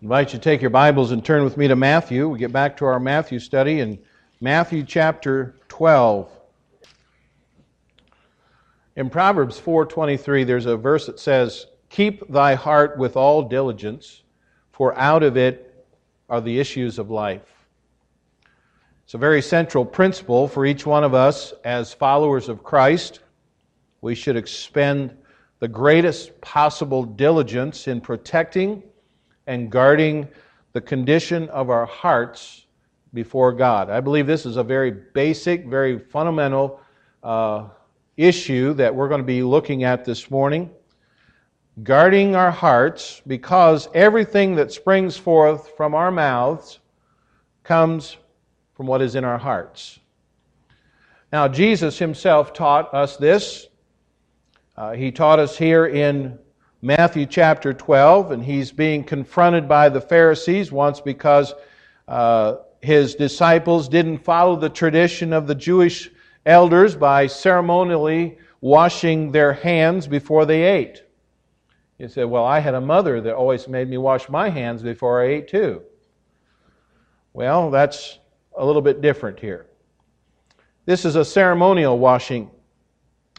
invite you to take your Bibles and turn with me to Matthew. We get back to our Matthew study in Matthew chapter 12. In Proverbs 4:23 there's a verse that says, "Keep thy heart with all diligence, for out of it are the issues of life." It's a very central principle for each one of us as followers of Christ. We should expend the greatest possible diligence in protecting and guarding the condition of our hearts before God. I believe this is a very basic, very fundamental uh, issue that we're going to be looking at this morning. Guarding our hearts because everything that springs forth from our mouths comes from what is in our hearts. Now, Jesus himself taught us this. Uh, he taught us here in Matthew chapter 12, and he's being confronted by the Pharisees once because uh, his disciples didn't follow the tradition of the Jewish elders by ceremonially washing their hands before they ate. He said, Well, I had a mother that always made me wash my hands before I ate too. Well, that's a little bit different here. This is a ceremonial washing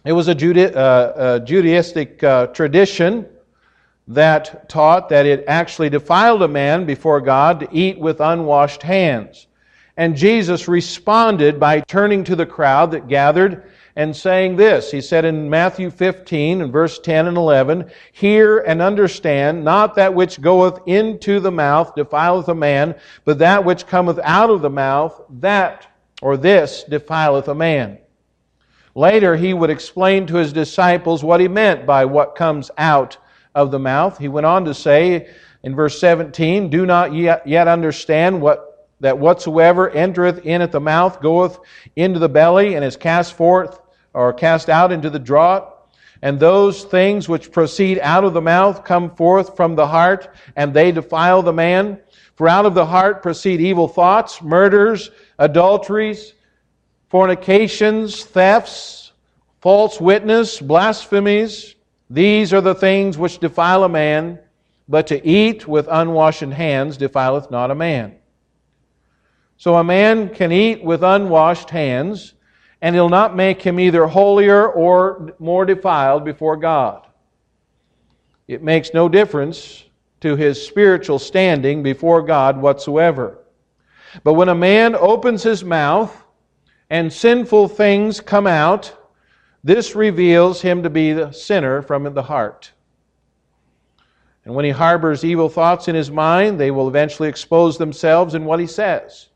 it was a, Juda- uh, a Judaistic uh, tradition that taught that it actually defiled a man before God to eat with unwashed hands. And Jesus responded by turning to the crowd that gathered and saying this. He said in Matthew 15 and verse 10 and 11, Hear and understand, not that which goeth into the mouth defileth a man, but that which cometh out of the mouth, that or this defileth a man. Later, he would explain to his disciples what he meant by what comes out of the mouth. He went on to say in verse 17, Do not yet, understand what, that whatsoever entereth in at the mouth goeth into the belly and is cast forth or cast out into the draught. And those things which proceed out of the mouth come forth from the heart, and they defile the man. For out of the heart proceed evil thoughts, murders, adulteries, fornications, thefts, false witness, blasphemies. These are the things which defile a man, but to eat with unwashed hands defileth not a man. So a man can eat with unwashed hands, and it'll not make him either holier or more defiled before God. It makes no difference to his spiritual standing before God whatsoever. But when a man opens his mouth and sinful things come out, this reveals him to be the sinner from the heart. And when he harbors evil thoughts in his mind, they will eventually expose themselves in what he says.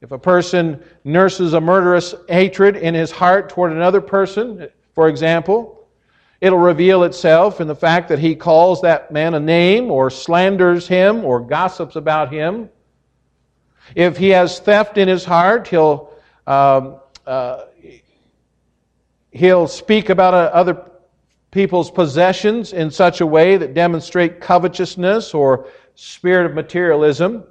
If a person nurses a murderous hatred in his heart toward another person, for example, it'll reveal itself in the fact that he calls that man a name or slanders him or gossips about him. If he has theft in his heart, he'll um, uh, he'll speak about uh, other people's possessions in such a way that demonstrate covetousness or spirit of materialism.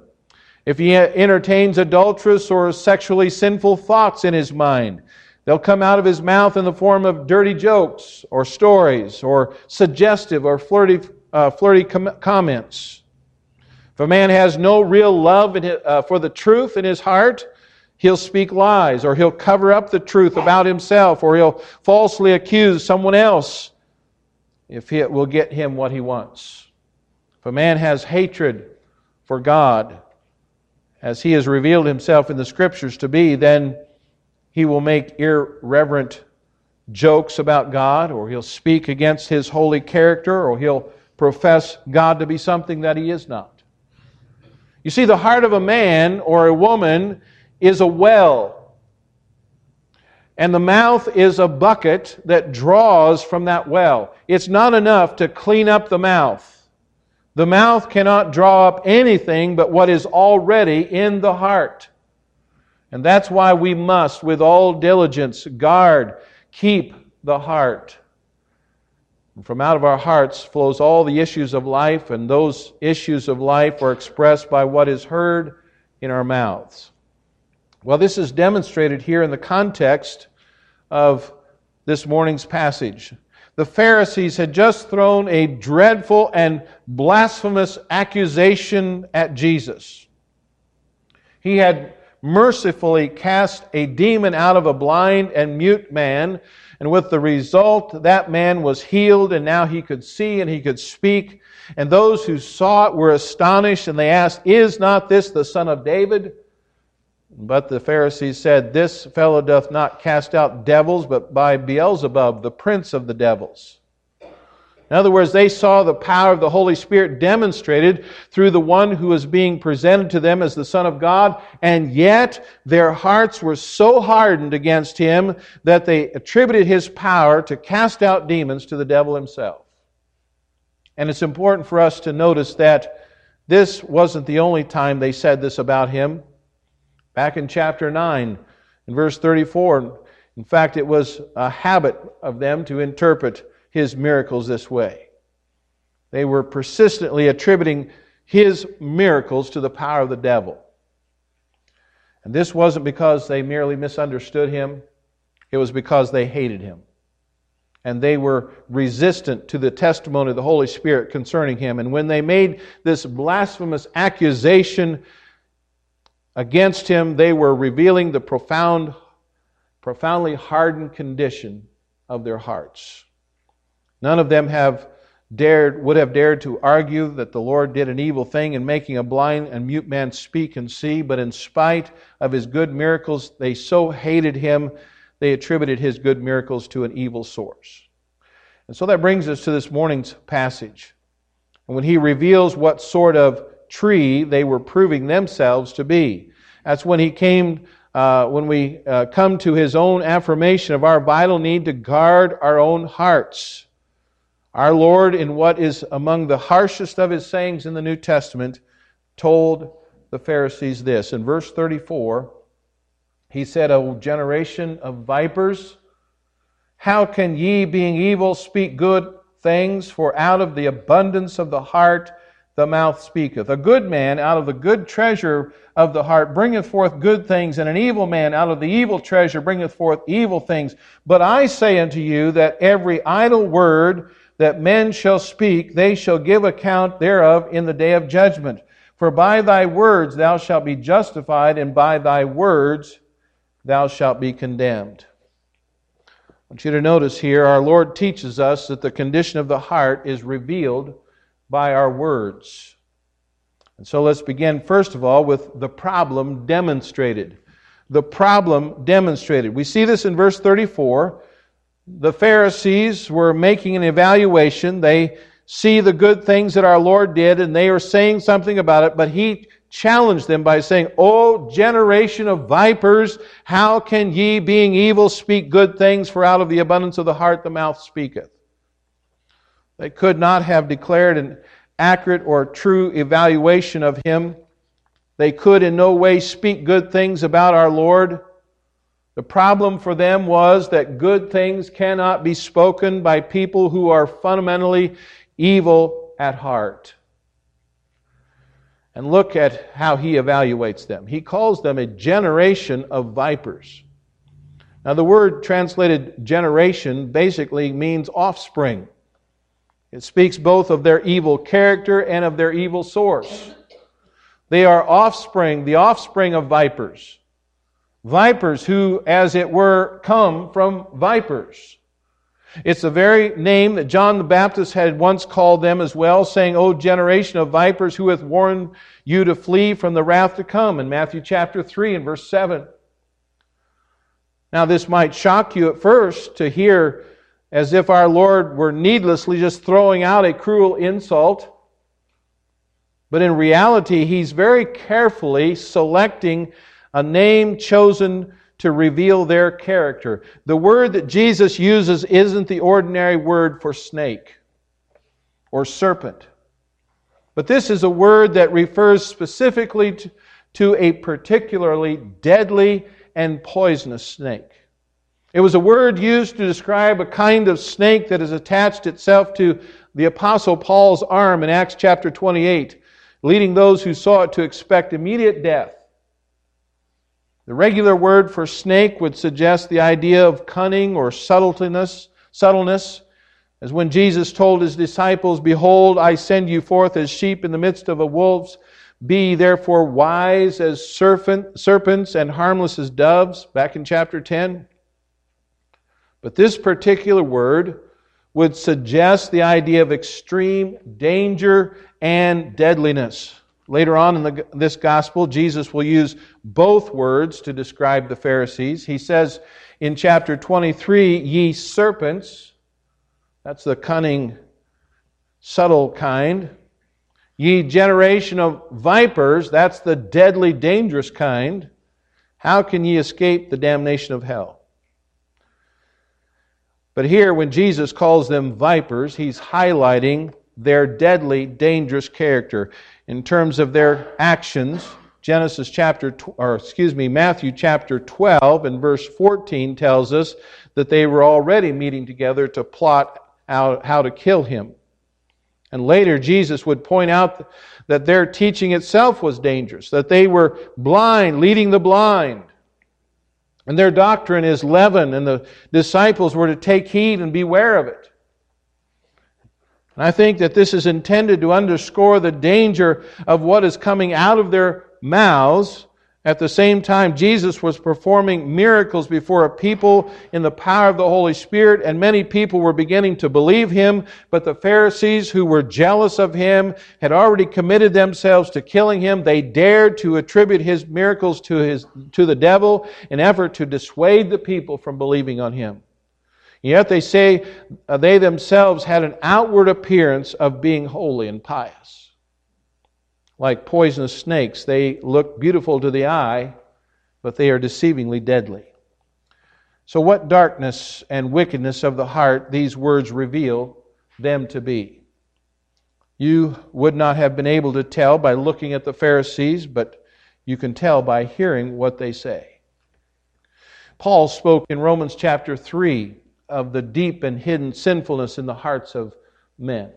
If he entertains adulterous or sexually sinful thoughts in his mind, they'll come out of his mouth in the form of dirty jokes or stories or suggestive or flirty, uh, flirty com- comments. If a man has no real love his, uh, for the truth in his heart, He'll speak lies, or he'll cover up the truth about himself, or he'll falsely accuse someone else if it will get him what he wants. If a man has hatred for God, as he has revealed himself in the scriptures to be, then he will make irreverent jokes about God, or he'll speak against his holy character, or he'll profess God to be something that he is not. You see, the heart of a man or a woman is a well. And the mouth is a bucket that draws from that well. It's not enough to clean up the mouth. The mouth cannot draw up anything but what is already in the heart. And that's why we must, with all diligence, guard, keep the heart. And from out of our hearts flows all the issues of life, and those issues of life are expressed by what is heard in our mouths. Well, this is demonstrated here in the context of this morning's passage. the Pharisees had just thrown a dreadful and blasphemous accusation at Jesus. He had mercifully cast a demon out of a blind and mute man, and with the result, that man was healed, and now he could see and he could speak. And those who saw it were astonished, and they asked, Is not this the son of David? But the Pharisees said, This fellow doth not cast out devils, but by Beelzebub, the prince of the devils. In other words, they saw the power of the Holy Spirit demonstrated through the one who was being presented to them as the Son of God, and yet their hearts were so hardened against him that they attributed his power to cast out demons to the devil himself. And it's important for us to notice that this wasn't the only time they said this about him. Back in chapter 9, in verse 34, in fact, it was a habit of them to interpret his miracles this way. They were persistently attributing his miracles to the power of the devil. And this wasn't because they merely misunderstood him, it was because they hated him. And they were resistant to the testimony of the Holy Spirit concerning him. And when they made this blasphemous accusation against him, they were revealing the profound, profoundly hardened condition of their hearts. None of them have dared, would have dared to argue that the Lord did an evil thing in making a blind and mute man speak and see, but in spite of his good miracles, they so hated him, they attributed his good miracles to an evil source. And so that brings us to this morning's passage. And when he reveals what sort of tree they were proving themselves to be. That's when he came, uh, when we uh, come to his own affirmation of our vital need to guard our own hearts. Our Lord, in what is among the harshest of his sayings in the New Testament, told the Pharisees this. In verse 34, he said, O generation of vipers, how can ye, being evil, speak good things? For out of the abundance of the heart the mouth speaketh. A good man out of the good treasure of the heart bringeth forth good things, and an evil man out of the evil treasure bringeth forth evil things. But I say unto you that every idle word that men shall speak, they shall give account thereof in the day of judgment. For by thy words thou shalt be justified, and by thy words thou shalt be condemned. I want you to notice here, our Lord teaches us that the condition of the heart is revealed by our words. And so let's begin, first of all, with the problem demonstrated. The problem demonstrated. We see this in verse 34. The Pharisees were making an evaluation. They see the good things that our Lord did, and they are saying something about it, but He challenged them by saying, O generation of vipers, how can ye, being evil, speak good things? For out of the abundance of the heart the mouth speaketh. They could not have declared an accurate or true evaluation of him. They could in no way speak good things about our Lord. The problem for them was that good things cannot be spoken by people who are fundamentally evil at heart. And look at how he evaluates them. He calls them a generation of vipers. Now, the word translated generation basically means offspring. It speaks both of their evil character and of their evil source. They are offspring, the offspring of vipers. Vipers who, as it were, come from vipers. It's the very name that John the Baptist had once called them as well, saying, O generation of vipers, who hath warned you to flee from the wrath to come, in Matthew chapter 3 and verse 7. Now, this might shock you at first to hear as if our Lord were needlessly just throwing out a cruel insult. But in reality, he's very carefully selecting a name chosen to reveal their character. The word that Jesus uses isn't the ordinary word for snake or serpent, but this is a word that refers specifically to, a particularly deadly and poisonous snake. It was a word used to describe a kind of snake that has attached itself to the Apostle Paul's arm in Acts chapter 28, leading those who saw it to expect immediate death. The regular word for snake would suggest the idea of cunning or subtleness, subtleness, As when Jesus told his disciples, Behold, I send you forth as sheep in the midst of a wolves. Be therefore wise as serpent, serpents and harmless as doves, back in chapter 10. But this particular word would suggest the idea of extreme danger and deadliness. Later on in the, this gospel, Jesus will use both words to describe the Pharisees. He says in chapter 23, Ye serpents, that's the cunning, subtle kind. Ye generation of vipers, that's the deadly, dangerous kind. How can ye escape the damnation of hell? But here, when Jesus calls them vipers, he's highlighting their deadly, dangerous character in terms of their actions. Genesis chapter, or excuse me, Matthew chapter 12 and verse 14 tells us that they were already meeting together to plot out how to kill him. And later, Jesus would point out that their teaching itself was dangerous, that they were blind, leading the blind. And their doctrine is leaven, and the disciples were to take heed and beware of it. And I think that this is intended to underscore the danger of what is coming out of their mouths at the same time, Jesus was performing miracles before a people in the power of the Holy Spirit, and many people were beginning to believe him. But the Pharisees, who were jealous of him, had already committed themselves to killing him. They dared to attribute his miracles to, his, to the devil in effort to dissuade the people from believing on him. Yet they say they themselves had an outward appearance of being holy and pious like poisonous snakes. They look beautiful to the eye, but they are deceivingly deadly. So, what darkness and wickedness of the heart these words reveal them to be? You would not have been able to tell by looking at the Pharisees, but you can tell by hearing what they say. Paul spoke in Romans chapter 3 of the deep and hidden sinfulness in the hearts of men.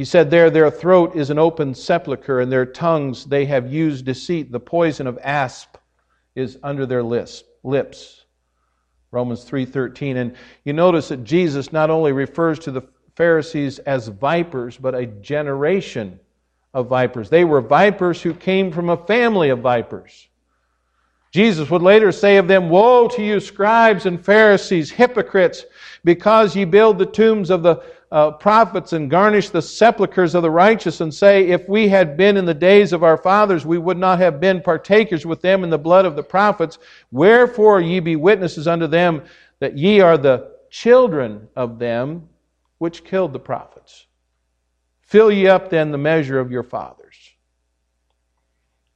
He said, There, their throat is an open sepulchre, and their tongues they have used deceit. The poison of asp is under their lips. Romans 3:13 and you notice that Jesus not only refers to the Pharisees as vipers but a generation of vipers. They were vipers who came from a family of vipers. Jesus would later say of them, Woe to you, scribes and Pharisees, hypocrites, because ye build the tombs of the uh, prophets and garnish the sepulchres of the righteous and say, If we had been in the days of our fathers, we would not have been partakers with them in the blood of the prophets. Wherefore ye be witnesses unto them that ye are the children of them which killed the prophets. Fill ye up then the measure of your fathers.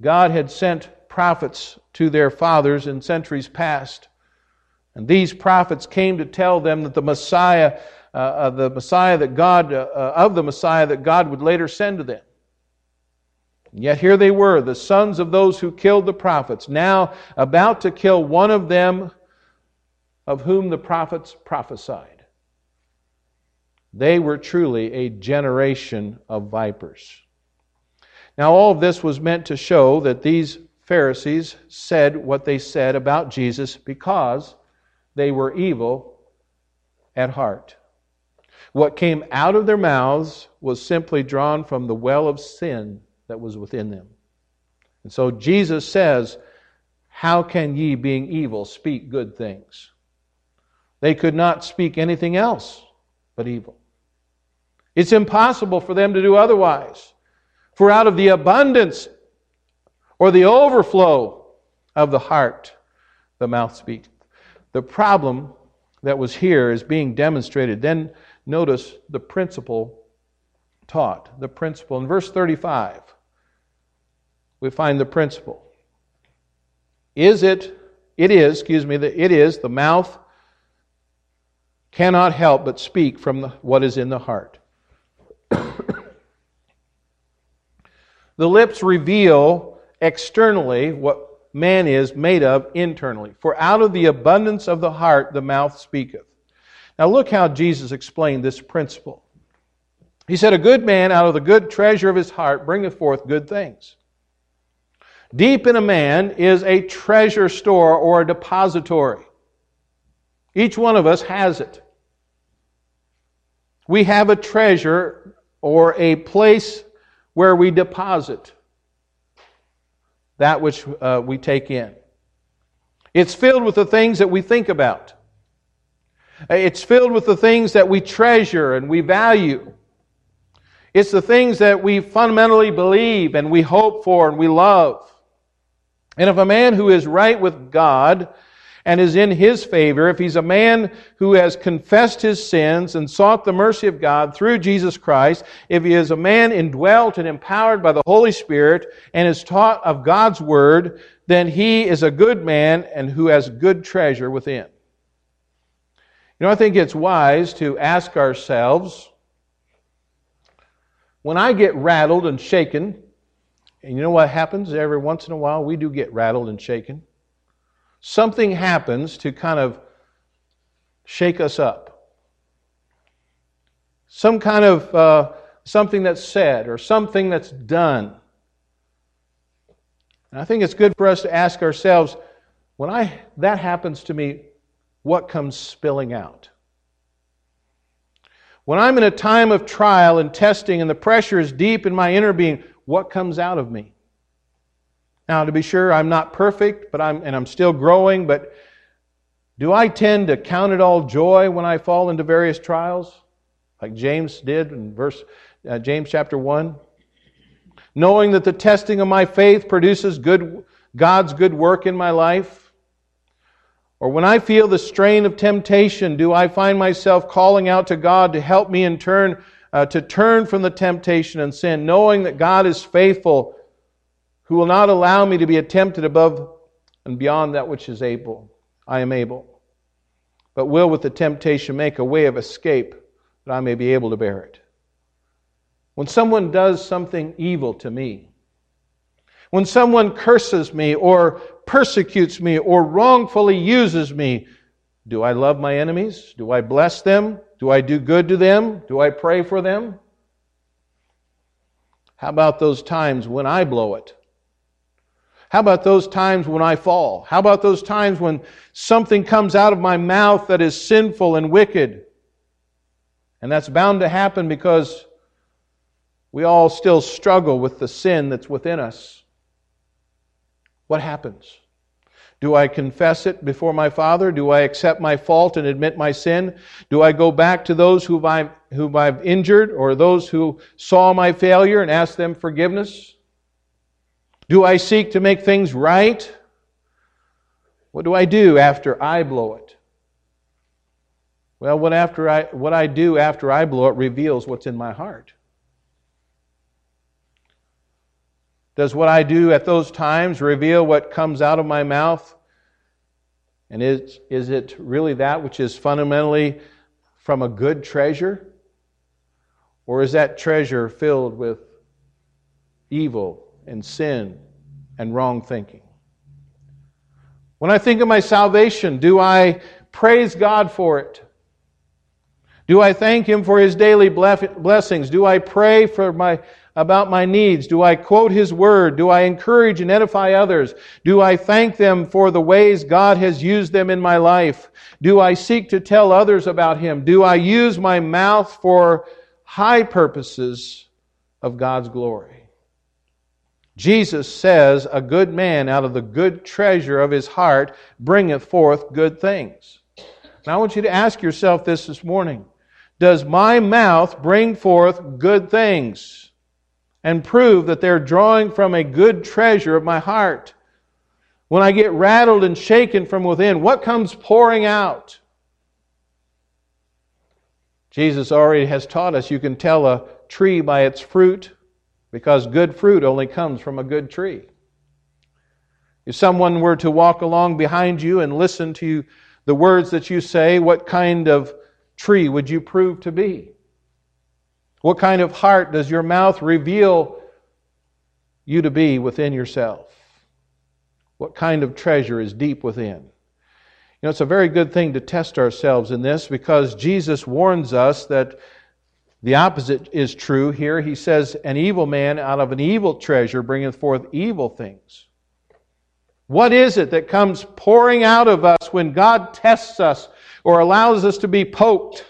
God had sent prophets to their fathers in centuries past. And these prophets came to tell them that the Messiah uh, the Messiah that God, uh, uh, of the Messiah that God would later send to them. And yet here they were, the sons of those who killed the prophets, now about to kill one of them of whom the prophets prophesied. They were truly a generation of vipers. Now, all of this was meant to show that these Pharisees said what they said about Jesus because they were evil at heart. What came out of their mouths was simply drawn from the well of sin that was within them. And so Jesus says, How can ye, being evil, speak good things? They could not speak anything else but evil. It's impossible for them to do otherwise. For out of the abundance or the overflow of the heart, the mouth speaks. The problem that was here is being demonstrated. Then notice the principle taught. The principle. In verse 35, we find the principle. Is it, it is, excuse me, it is, the mouth cannot help but speak from the, what is in the heart. the lips reveal externally what man is made of internally. For out of the abundance of the heart the mouth speaketh. Now, look how Jesus explained this principle. He said, A good man out of the good treasure of his heart bringeth forth good things. Deep in a man is a treasure store or a depository. Each one of us has it. We have a treasure or a place where we deposit that which uh, we take in. It's filled with the things that we think about. It's filled with the things that we treasure and we value. It's the things that we fundamentally believe and we hope for and we love. And if a man who is right with God and is in his favor, if he's a man who has confessed his sins and sought the mercy of God through Jesus Christ, if he is a man indwelt and empowered by the Holy Spirit and is taught of God's word, then he is a good man and who has good treasure within. You know, I think it's wise to ask ourselves when I get rattled and shaken, and you know what happens every once in a while? We do get rattled and shaken. Something happens to kind of shake us up. Some kind of uh, something that's said or something that's done. And I think it's good for us to ask ourselves when I, that happens to me, what comes spilling out? When I'm in a time of trial and testing and the pressure is deep in my inner being, what comes out of me? Now, to be sure, I'm not perfect, but I'm, and I'm still growing, but do I tend to count it all joy when I fall into various trials? Like James did in verse, uh, James chapter 1? Knowing that the testing of my faith produces good, God's good work in my life? Or when I feel the strain of temptation, do I find myself calling out to God to help me in turn uh, to turn from the temptation and sin, knowing that God is faithful, who will not allow me to be tempted above and beyond that which is able, I am able, but will with the temptation make a way of escape that I may be able to bear it. When someone does something evil to me, when someone curses me or persecutes me or wrongfully uses me, do I love my enemies? Do I bless them? Do I do good to them? Do I pray for them? How about those times when I blow it? How about those times when I fall? How about those times when something comes out of my mouth that is sinful and wicked? And that's bound to happen because we all still struggle with the sin that's within us. What happens? Do I confess it before my Father? Do I accept my fault and admit my sin? Do I go back to those whom I've, whom I've injured or those who saw my failure and ask them forgiveness? Do I seek to make things right? What do I do after I blow it? Well, what, after I, what I do after I blow it reveals what's in my heart. Does what I do at those times reveal what comes out of my mouth? And is, is it really that which is fundamentally from a good treasure? Or is that treasure filled with evil and sin and wrong thinking? When I think of my salvation, do I praise God for it? Do I thank Him for His daily blessings? Do I pray for my about my needs? Do I quote His Word? Do I encourage and edify others? Do I thank them for the ways God has used them in my life? Do I seek to tell others about Him? Do I use my mouth for high purposes of God's glory? Jesus says, A good man out of the good treasure of his heart bringeth forth good things. Now I want you to ask yourself this this morning. Does my mouth bring forth good things? and prove that they're drawing from a good treasure of my heart. When I get rattled and shaken from within, what comes pouring out? Jesus already has taught us you can tell a tree by its fruit because good fruit only comes from a good tree. If someone were to walk along behind you and listen to the words that you say, what kind of tree would you prove to be? What kind of heart does your mouth reveal you to be within yourself? What kind of treasure is deep within? You know, it's a very good thing to test ourselves in this because Jesus warns us that the opposite is true here. He says, An evil man out of an evil treasure bringeth forth evil things. What is it that comes pouring out of us when God tests us or allows us to be poked?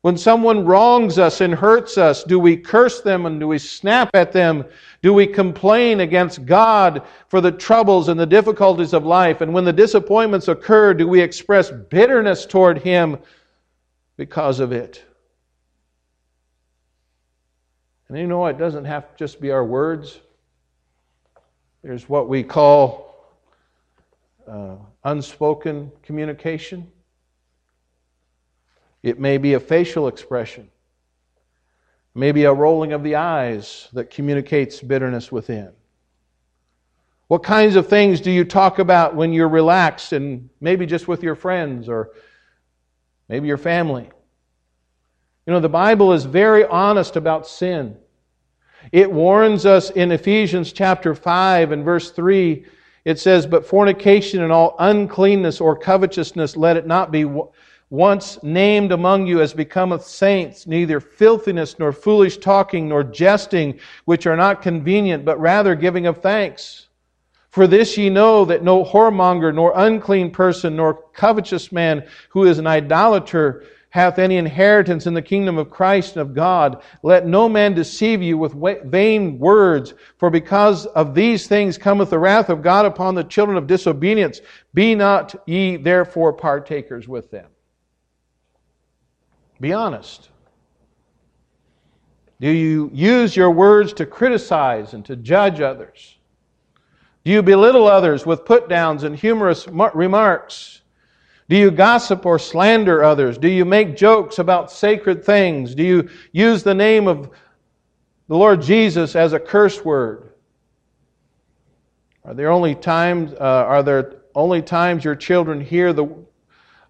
When someone wrongs us and hurts us, do we curse them and do we snap at them? Do we complain against God for the troubles and the difficulties of life? And when the disappointments occur, do we express bitterness toward Him because of it? And you know, it doesn't have to just be our words. There's what we call uh, unspoken communication. It may be a facial expression, maybe a rolling of the eyes that communicates bitterness within. What kinds of things do you talk about when you're relaxed and maybe just with your friends or maybe your family? You know, the Bible is very honest about sin. It warns us in Ephesians chapter 5 and verse 3. It says, But fornication and all uncleanness or covetousness, let it not be once named among you as becometh saints, neither filthiness, nor foolish talking, nor jesting, which are not convenient, but rather giving of thanks. For this ye know that no whoremonger, nor unclean person, nor covetous man who is an idolater hath any inheritance in the kingdom of Christ and of God. Let no man deceive you with vain words, for because of these things cometh the wrath of God upon the children of disobedience. Be not ye therefore partakers with them. Be honest. Do you use your words to criticize and to judge others? Do you belittle others with put downs and humorous remarks? Do you gossip or slander others? Do you make jokes about sacred things? Do you use the name of the Lord Jesus as a curse word? Are there only times? Uh, are there only times your children hear the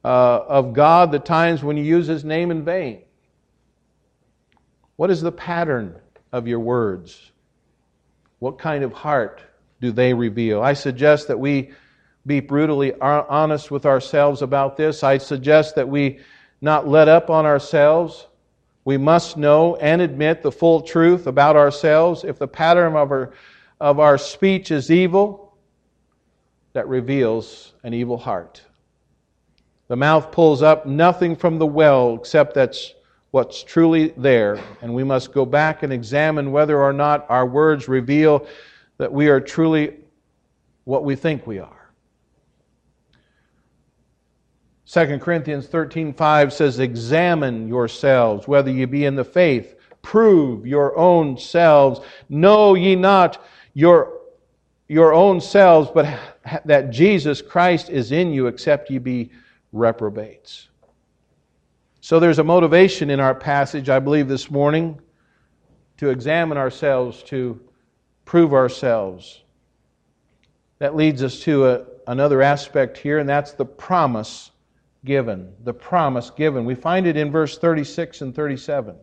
uh, of God the times when you use His name in vain? What is the pattern of your words? What kind of heart do they reveal? I suggest that we be brutally honest with ourselves about this. I suggest that we not let up on ourselves. We must know and admit the full truth about ourselves. If the pattern of our, of our speech is evil, that reveals an evil heart. The mouth pulls up nothing from the well except that's what's truly there. And we must go back and examine whether or not our words reveal that we are truly what we think we are. 2 Corinthians 13:5 says examine yourselves whether ye be in the faith prove your own selves know ye not your your own selves but that Jesus Christ is in you except ye be reprobates. So there's a motivation in our passage, I believe, this morning to examine ourselves, to prove ourselves. That leads us to a, another aspect here, and that's the promise given. The promise given. We find it in verse 36 and 37.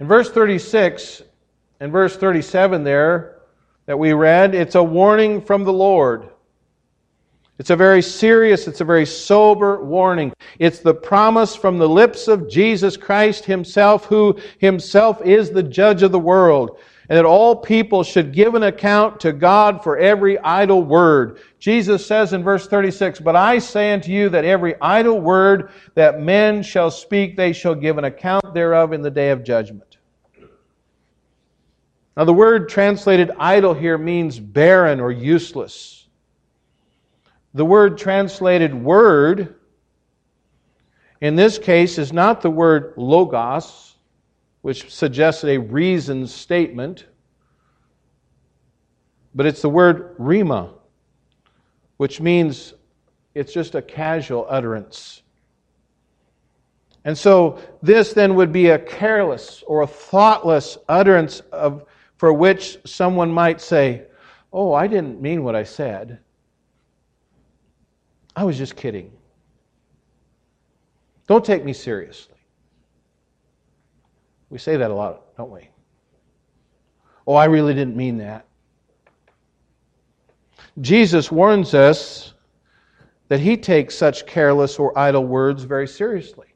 In verse 36 and verse 37 there that we read, it's a warning from the Lord. It's a very serious, it's a very sober warning. It's the promise from the lips of Jesus Christ Himself, who Himself is the judge of the world, and that all people should give an account to God for every idle word. Jesus says in verse 36, But I say unto you that every idle word that men shall speak, they shall give an account thereof in the day of judgment. Now, the word translated idle here means barren or useless. The word translated word in this case is not the word logos, which suggests a reasoned statement, but it's the word rhema, which means it's just a casual utterance. And so this then would be a careless or a thoughtless utterance of, for which someone might say, Oh, I didn't mean what I said. I was just kidding. Don't take me seriously. We say that a lot, don't we? Oh, I really didn't mean that. Jesus warns us that he takes such careless or idle words very seriously.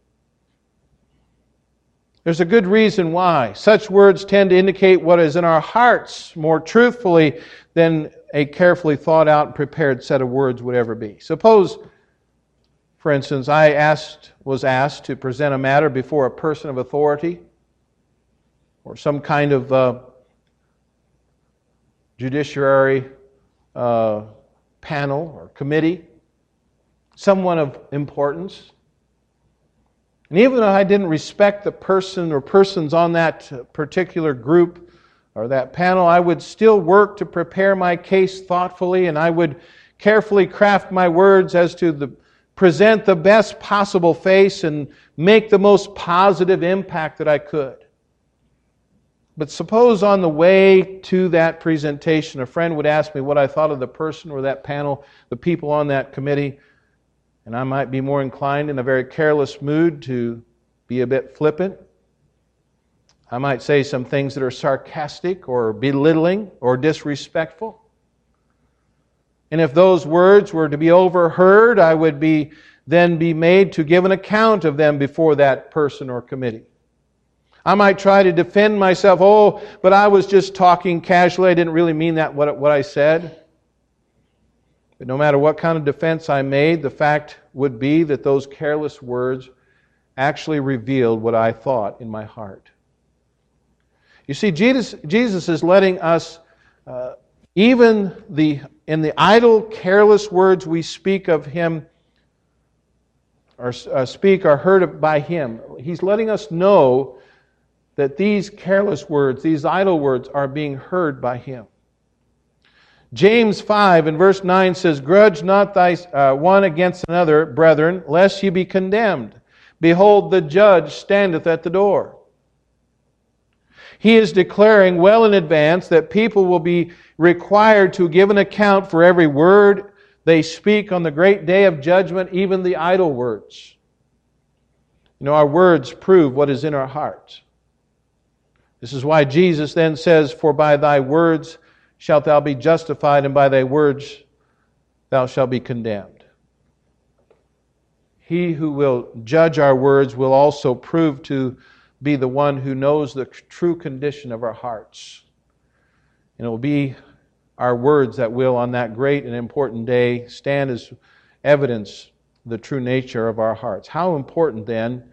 There's a good reason why. Such words tend to indicate what is in our hearts more truthfully than a carefully thought out and prepared set of words would ever be. Suppose For instance, I asked, was asked to present a matter before a person of authority or some kind of uh, judiciary uh, panel or committee, someone of importance. And even though I didn't respect the person or persons on that particular group or that panel, I would still work to prepare my case thoughtfully and I would carefully craft my words as to the present the best possible face and make the most positive impact that I could. But suppose on the way to that presentation, a friend would ask me what I thought of the person or that panel, the people on that committee, and I might be more inclined in a very careless mood to be a bit flippant. I might say some things that are sarcastic or belittling or disrespectful. And if those words were to be overheard, I would be then be made to give an account of them before that person or committee. I might try to defend myself. Oh, but I was just talking casually. I didn't really mean that, what, what I said. But no matter what kind of defense I made, the fact would be that those careless words actually revealed what I thought in my heart. You see, Jesus, Jesus is letting us, uh, even the, in the idle, careless words we speak of Him, or uh, speak or heard by Him, He's letting us know that these careless words, these idle words, are being heard by him. James 5 and verse 9 says, Grudge not thy uh, one against another, brethren, lest ye be condemned. Behold, the judge standeth at the door. He is declaring well in advance that people will be required to give an account for every word they speak on the great day of judgment, even the idle words. You know, our words prove what is in our hearts. This is why Jesus then says, For by thy words shalt thou be justified, and by thy words thou shalt be condemned. He who will judge our words will also prove to be the one who knows the true condition of our hearts. And it will be our words that will, on that great and important day, stand as evidence the true nature of our hearts. How important then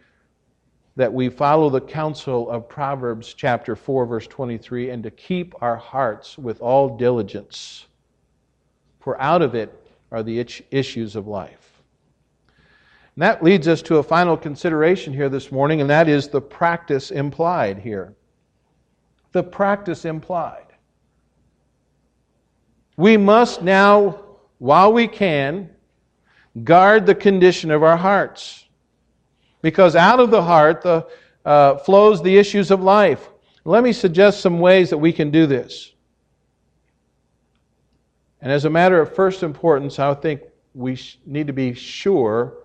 that we follow the counsel of Proverbs chapter 4, verse 23, and to keep our hearts with all diligence, for out of it are the issues of life. And that leads us to a final consideration here this morning, and that is the practice implied here. The practice implied. We must now, while we can, guard the condition of our hearts because out of the heart the, uh, flows the issues of life. Let me suggest some ways that we can do this. And as a matter of first importance, I think we need to be sure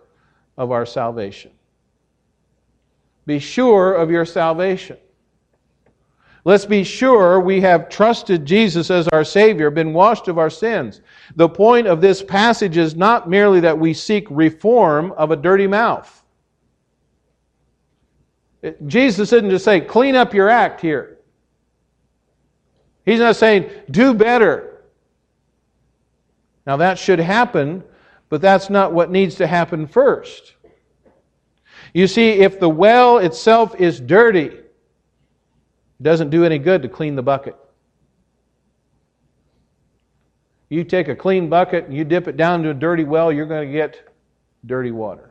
of our salvation. Be sure of your salvation. Let's be sure we have trusted Jesus as our Savior, been washed of our sins. The point of this passage is not merely that we seek reform of a dirty mouth. Jesus isn't just saying, clean up your act here. He's not saying, do better. Now, that should happen, but that's not what needs to happen first. You see, if the well itself is dirty, it doesn't do any good to clean the bucket. You take a clean bucket and you dip it down to a dirty well, you're going to get dirty water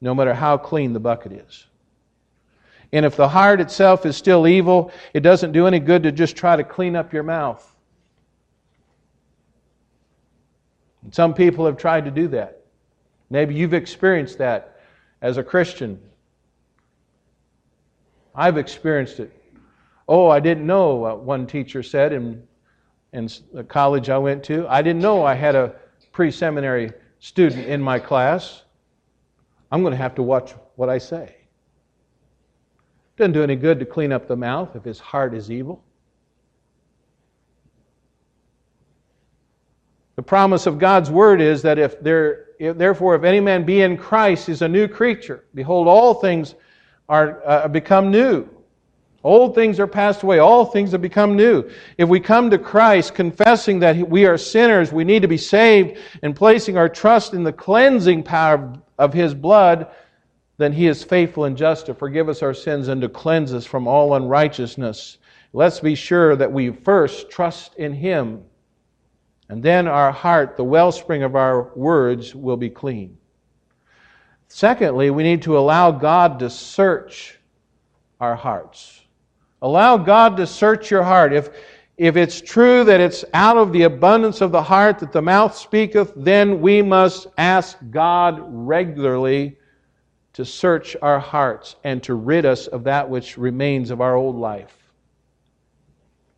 no matter how clean the bucket is. And if the heart itself is still evil, it doesn't do any good to just try to clean up your mouth. And some people have tried to do that. Maybe you've experienced that as a Christian. I've experienced it. Oh, I didn't know, one teacher said in, in the college I went to. I didn't know I had a pre seminary student in my class. I'm going to have to watch what I say. Doesn't do any good to clean up the mouth if his heart is evil. The promise of God's word is that if there, if, therefore, if any man be in Christ, is a new creature. Behold, all things are uh, become new. Old things are passed away, all things have become new. If we come to Christ confessing that we are sinners, we need to be saved, and placing our trust in the cleansing power of His blood, then He is faithful and just to forgive us our sins and to cleanse us from all unrighteousness. Let's be sure that we first trust in Him, and then our heart, the wellspring of our words, will be clean. Secondly, we need to allow God to search our hearts. Allow God to search your heart. If, if it's true that it's out of the abundance of the heart that the mouth speaketh, then we must ask God regularly to search our hearts and to rid us of that which remains of our old life.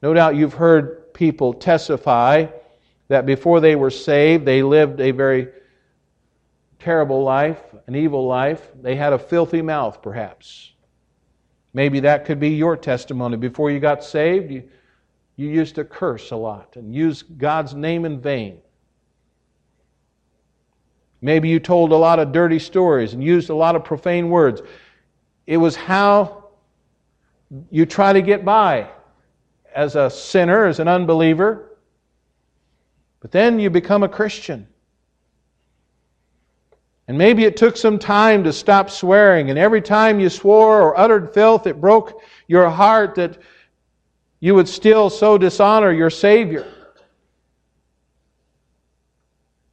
No doubt you've heard people testify that before they were saved, they lived a very terrible life, an evil life. They had a filthy mouth, perhaps. Maybe that could be your testimony. Before you got saved, you, you used to curse a lot and use God's name in vain. Maybe you told a lot of dirty stories and used a lot of profane words. It was how you try to get by as a sinner, as an unbeliever. But then you become a Christian. And maybe it took some time to stop swearing, and every time you swore or uttered filth, it broke your heart that you would still so dishonor your Savior.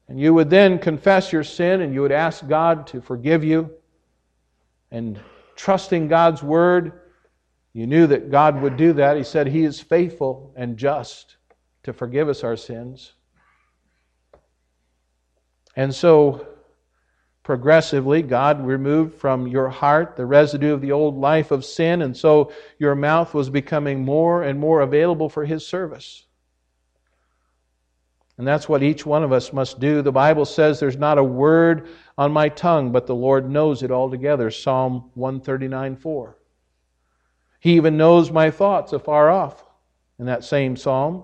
And you would then confess your sin and you would ask God to forgive you. And trusting God's word, you knew that God would do that. He said He is faithful and just to forgive us our sins. And so progressively, God removed from your heart the residue of the old life of sin, and so your mouth was becoming more and more available for His service. And that's what each one of us must do. The Bible says there's not a word on my tongue, but the Lord knows it altogether. Psalm 139 4. He even knows my thoughts afar off in that same psalm.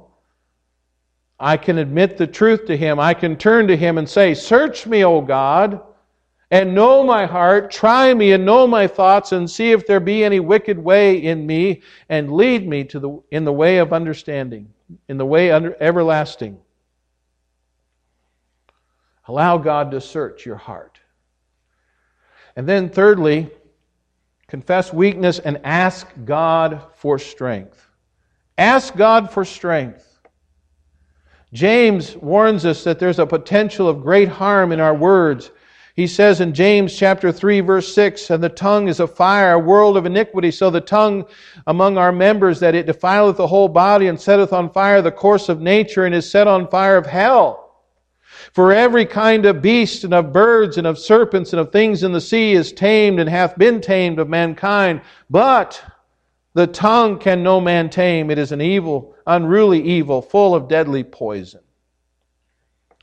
I can admit the truth to Him. I can turn to Him and say, Search me, O God and know my heart. Try me and know my thoughts, and see if there be any wicked way in me, and lead me to the, in the way of understanding, in the way under, everlasting. Allow God to search your heart. And then, thirdly, confess weakness and ask God for strength. Ask God for strength. James warns us that there's a potential of great harm in our words he says in James chapter 3 verse 6, and the tongue is a fire, a world of iniquity. So the tongue among our members that it defileth the whole body and setteth on fire the course of nature and is set on fire of hell. For every kind of beast and of birds and of serpents and of things in the sea is tamed and hath been tamed of mankind. But the tongue can no man tame. It is an evil, unruly evil, full of deadly poison.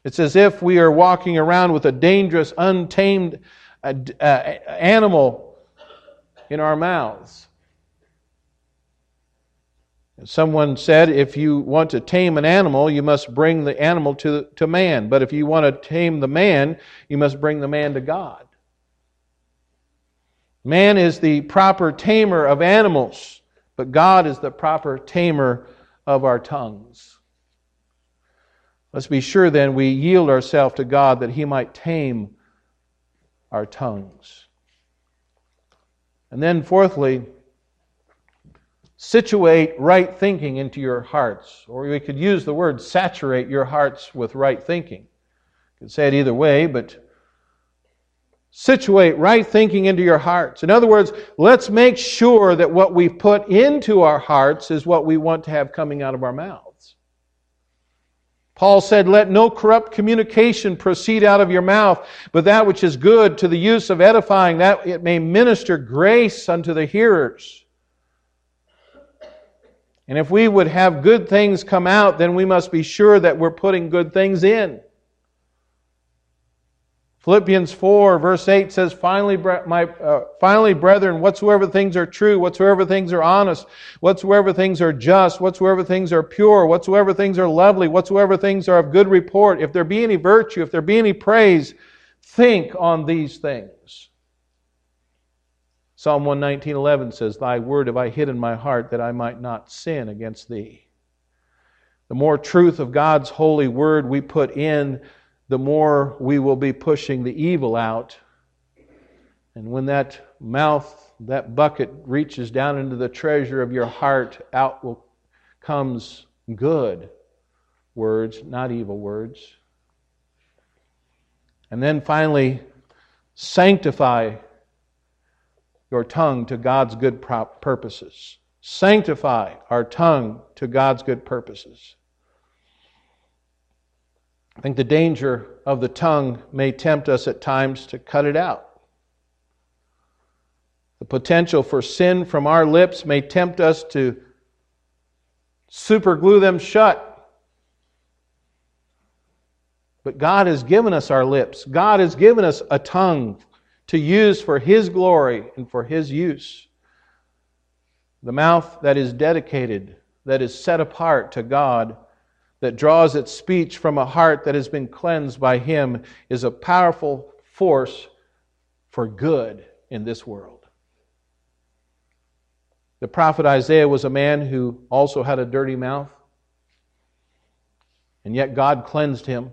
It's as if we are walking around with a dangerous, untamed uh, uh, animal in our mouths. Someone said if you want to tame an animal, you must bring the animal to, to man. But if you want to tame the man, you must bring the man to God. Man is the proper tamer of animals, but God is the proper tamer of our tongues. Let's be sure then we yield ourselves to God that He might tame our tongues. And then, fourthly, situate right thinking into your hearts. Or we could use the word saturate your hearts with right thinking. You could say it either way, but situate right thinking into your hearts. In other words, let's make sure that what we put into our hearts is what we want to have coming out of our mouth. Paul said, Let no corrupt communication proceed out of your mouth, but that which is good to the use of edifying, that it may minister grace unto the hearers. And if we would have good things come out, then we must be sure that we're putting good things in. Philippians 4, verse 8 says, Finally, my, uh, finally, brethren, whatsoever things are true, whatsoever things are honest, whatsoever things are just, whatsoever things are pure, whatsoever things are lovely, whatsoever things are of good report, if there be any virtue, if there be any praise, think on these things. Psalm 119:11 says, "Thy word have I hid in my heart that I might not sin against thee." The more truth of God's holy word we put in, the more we will be pushing the evil out. And when that mouth, that bucket reaches down into the treasure of your heart, out will comes good words, not evil words. And then finally, sanctify your tongue to God's good purposes. Sanctify our tongue to God's good purposes. I think the danger of the tongue may tempt us at times to cut it out. The potential for sin from our lips may tempt us to superglue them shut. But God has given us our lips. God has given us a tongue to use for His glory and for His use. The mouth that is dedicated, that is set apart to God, that draws its speech from a heart that has been cleansed by Him, is a powerful force for good in this world. The prophet Isaiah was a man who also had a dirty mouth, and yet God cleansed him.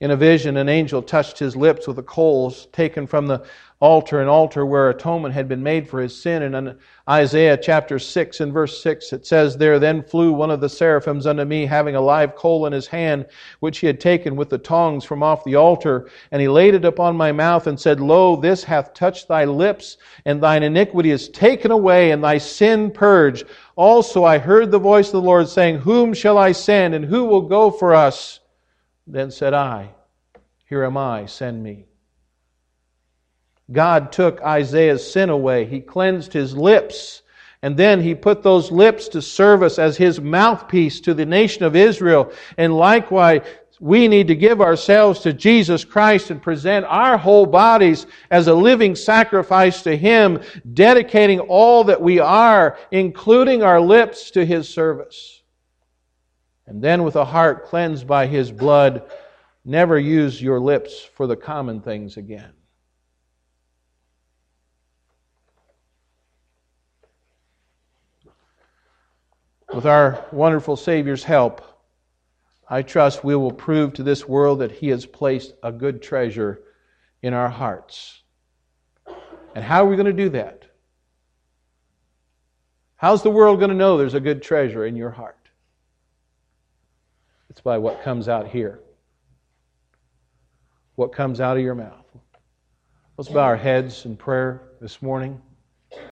In a vision, an angel touched his lips with the coals taken from the altar, an altar where atonement had been made for his sin. And in Isaiah chapter 6 and verse 6, it says, There then flew one of the seraphims unto me, having a live coal in his hand, which he had taken with the tongs from off the altar. And he laid it upon my mouth and said, Lo, this hath touched thy lips, and thine iniquity is taken away, and thy sin purged. Also I heard the voice of the Lord saying, Whom shall I send, and who will go for us? Then said I, Here am I, send me. God took Isaiah's sin away. He cleansed his lips. And then he put those lips to service as his mouthpiece to the nation of Israel. And likewise, we need to give ourselves to Jesus Christ and present our whole bodies as a living sacrifice to Him, dedicating all that we are, including our lips, to His service. And then, with a heart cleansed by His blood, never use your lips for the common things again. With our wonderful Savior's help, I trust we will prove to this world that He has placed a good treasure in our hearts. And how are we going to do that? How's the world going to know there's a good treasure in your heart? It's by what comes out here. What comes out of your mouth. Let's bow our heads in prayer this morning.